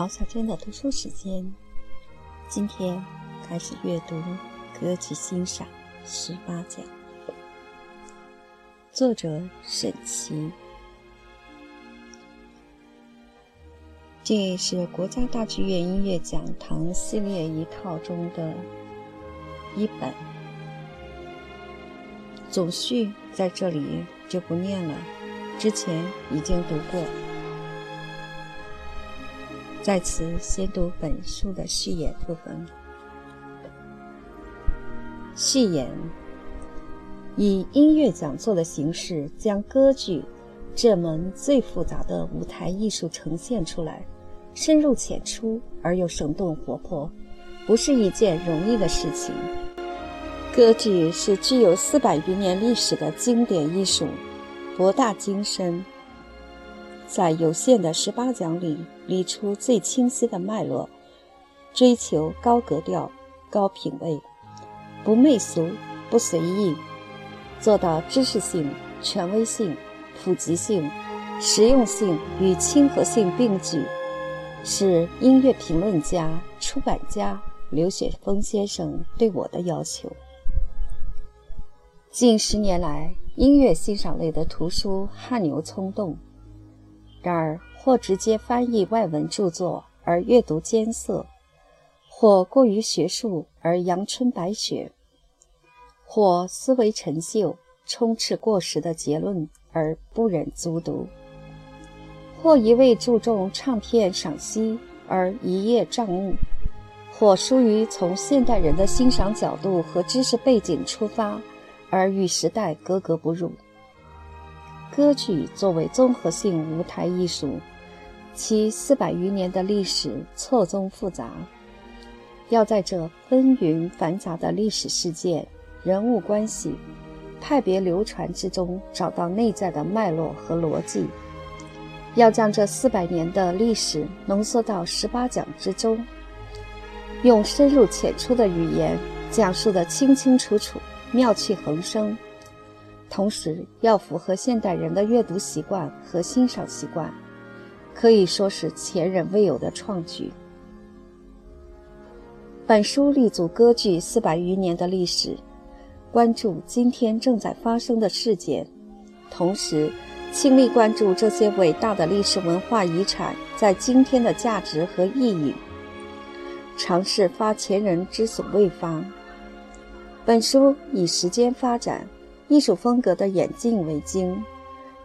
毛小娟的读书时间，今天开始阅读歌曲欣赏十八讲，作者沈琦。这是国家大剧院音乐讲堂系列一套中的一本，总序在这里就不念了，之前已经读过。在此先读本书的序言部分。序言以音乐讲座的形式，将歌剧这门最复杂的舞台艺术呈现出来，深入浅出而又生动活泼，不是一件容易的事情。歌剧是具有四百余年历史的经典艺术，博大精深。在有限的十八讲里理出最清晰的脉络，追求高格调、高品位，不媚俗、不随意，做到知识性、权威性、普及性、实用性与亲和性并举，是音乐评论家、出版家刘雪峰先生对我的要求。近十年来，音乐欣赏类的图书汗牛充栋。然而，或直接翻译外文著作而阅读艰涩，或过于学术而阳春白雪，或思维陈旧，充斥过时的结论而不忍卒读，或一味注重唱片赏析而一叶障目，或疏于从现代人的欣赏角度和知识背景出发而与时代格格不入。歌剧作为综合性舞台艺术，其四百余年的历史错综复杂，要在这纷纭繁杂的历史事件、人物关系、派别流传之中找到内在的脉络和逻辑，要将这四百年的历史浓缩到十八讲之中，用深入浅出的语言讲述得清清楚楚、妙趣横生。同时要符合现代人的阅读习惯和欣赏习惯，可以说是前人未有的创举。本书立足歌剧四百余年的历史，关注今天正在发生的事件，同时倾力关注这些伟大的历史文化遗产在今天的价值和意义，尝试发前人之所未发。本书以时间发展。艺术风格的演进为经，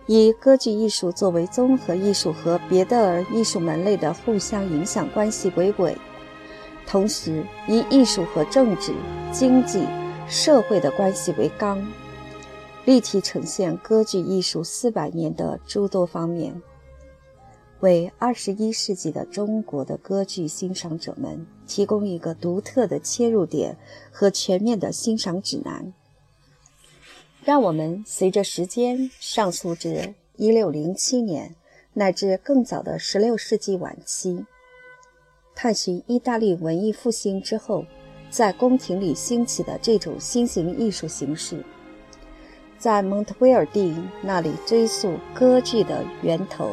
以歌剧艺术作为综合艺术和别的艺术门类的互相影响关系为轨，同时以艺术和政治、经济、社会的关系为纲，立体呈现歌剧艺术四百年的诸多方面，为二十一世纪的中国的歌剧欣赏者们提供一个独特的切入点和全面的欣赏指南。让我们随着时间上溯至一六零七年，乃至更早的十六世纪晚期，探寻意大利文艺复兴之后在宫廷里兴起的这种新型艺术形式，在蒙特威尔第那里追溯歌剧的源头，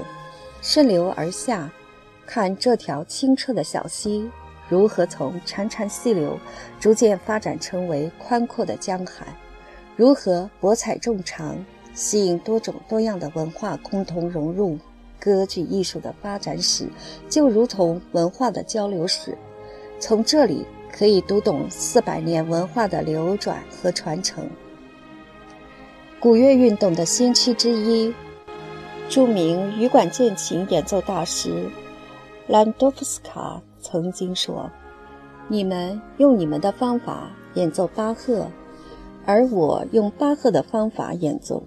顺流而下，看这条清澈的小溪如何从潺潺细流逐渐发展成为宽阔的江海。如何博采众长，吸引多种多样的文化共同融入？歌剧艺术的发展史就如同文化的交流史，从这里可以读懂四百年文化的流转和传承。古乐运动的先驱之一，著名羽管键琴演奏大师兰多夫斯卡曾经说：“你们用你们的方法演奏巴赫。”而我用巴赫的方法演奏，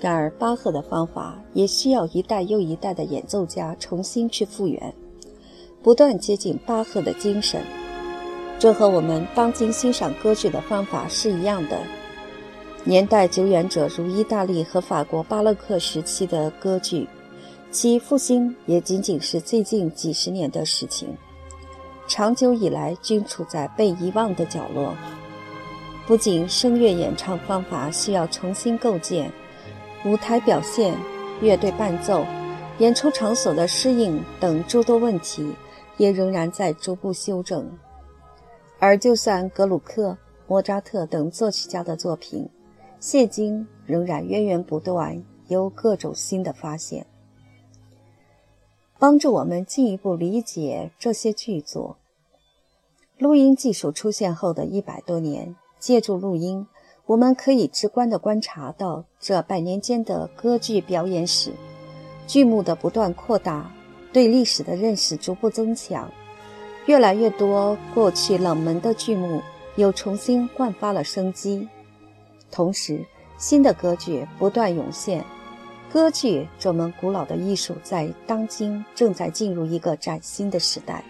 然而巴赫的方法也需要一代又一代的演奏家重新去复原，不断接近巴赫的精神。这和我们当今欣赏歌剧的方法是一样的。年代久远者如意大利和法国巴洛克时期的歌剧，其复兴也仅仅是最近几十年的事情，长久以来均处在被遗忘的角落。不仅声乐演唱方法需要重新构建，舞台表现、乐队伴奏、演出场所的适应等诸多问题，也仍然在逐步修正。而就算格鲁克、莫扎特等作曲家的作品，现今仍然源源不断有各种新的发现，帮助我们进一步理解这些剧作。录音技术出现后的一百多年，借助录音，我们可以直观地观察到这百年间的歌剧表演史，剧目的不断扩大，对历史的认识逐步增强。越来越多过去冷门的剧目又重新焕发了生机，同时新的歌剧不断涌现。歌剧这门古老的艺术在当今正在进入一个崭新的时代。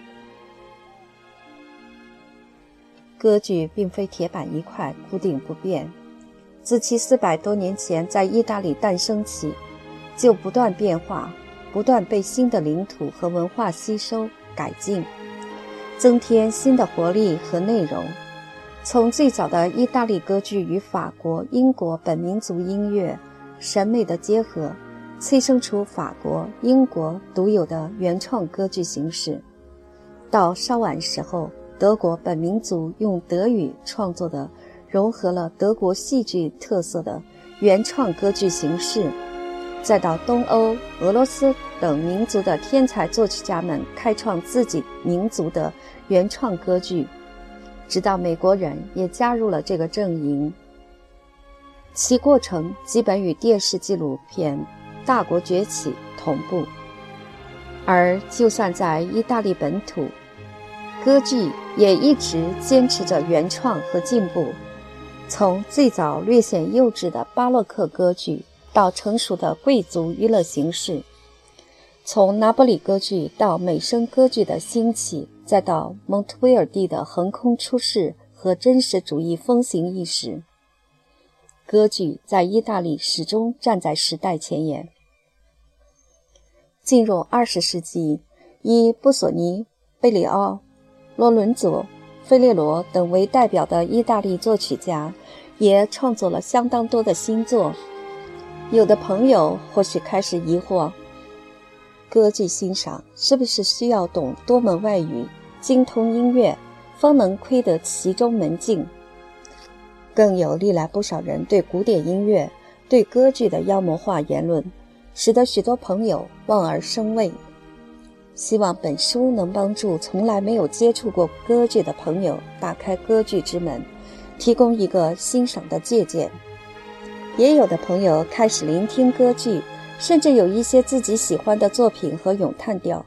歌剧并非铁板一块、固定不变，自其四百多年前在意大利诞生起，就不断变化，不断被新的领土和文化吸收改进。增添新的活力和内容。从最早的意大利歌剧与法国、英国本民族音乐审美的结合，催生出法国、英国独有的原创歌剧形式；到稍晚时候，德国本民族用德语创作的，融合了德国戏剧特色的原创歌剧形式。再到东欧、俄罗斯等民族的天才作曲家们开创自己民族的原创歌剧，直到美国人也加入了这个阵营，其过程基本与电视纪录片《大国崛起》同步。而就算在意大利本土，歌剧也一直坚持着原创和进步，从最早略显幼稚的巴洛克歌剧。到成熟的贵族娱乐形式，从拿波里歌剧到美声歌剧的兴起，再到蒙特威尔第的横空出世和真实主义风行一时，歌剧在意大利始终站在时代前沿。进入二十世纪，以布索尼、贝里奥、罗伦佐、费列罗等为代表的意大利作曲家，也创作了相当多的新作。有的朋友或许开始疑惑：歌剧欣赏是不是需要懂多门外语、精通音乐，方能窥得其中门径？更有历来不少人对古典音乐、对歌剧的妖魔化言论，使得许多朋友望而生畏。希望本书能帮助从来没有接触过歌剧的朋友打开歌剧之门，提供一个欣赏的借鉴。也有的朋友开始聆听歌剧，甚至有一些自己喜欢的作品和咏叹调。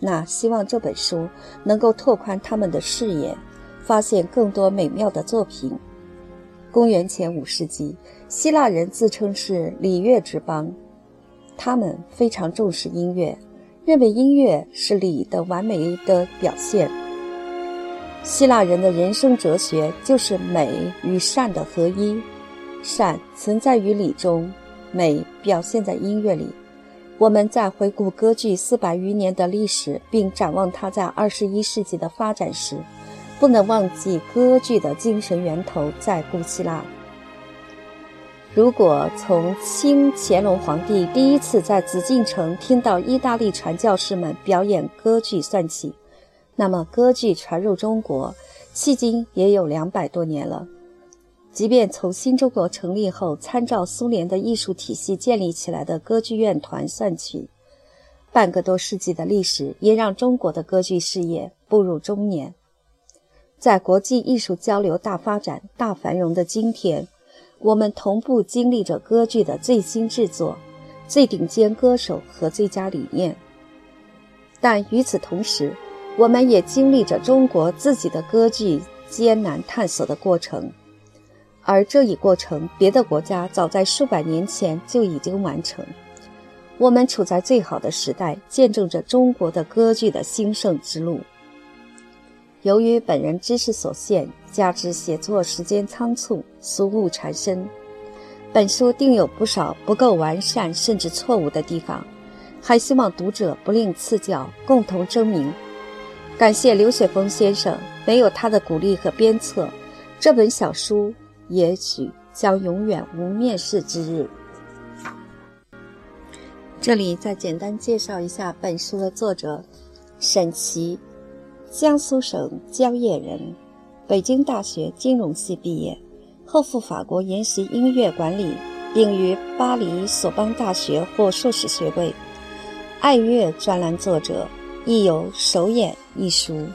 那希望这本书能够拓宽他们的视野，发现更多美妙的作品。公元前五世纪，希腊人自称是礼乐之邦，他们非常重视音乐，认为音乐是礼的完美的表现。希腊人的人生哲学就是美与善的合一。善存在于礼中，美表现在音乐里。我们在回顾歌剧四百余年的历史，并展望它在二十一世纪的发展时，不能忘记歌剧的精神源头在古希腊。如果从清乾隆皇帝第一次在紫禁城听到意大利传教士们表演歌剧算起，那么歌剧传入中国，迄今也有两百多年了。即便从新中国成立后，参照苏联的艺术体系建立起来的歌剧院团算起，半个多世纪的历史也让中国的歌剧事业步入中年。在国际艺术交流大发展、大繁荣的今天，我们同步经历着歌剧的最新制作、最顶尖歌手和最佳理念。但与此同时，我们也经历着中国自己的歌剧艰难探索的过程。而这一过程，别的国家早在数百年前就已经完成。我们处在最好的时代，见证着中国的歌剧的兴盛之路。由于本人知识所限，加之写作时间仓促，俗误缠身，本书定有不少不够完善甚至错误的地方，还希望读者不吝赐教，共同争明。感谢刘雪峰先生，没有他的鼓励和鞭策，这本小书。也许将永远无面世之日。这里再简单介绍一下本书的作者沈琦，江苏省蕉叶人，北京大学金融系毕业，后赴法国研习音乐管理，并于巴黎索邦大学获硕士学位。爱乐专栏作者，亦有首演一书。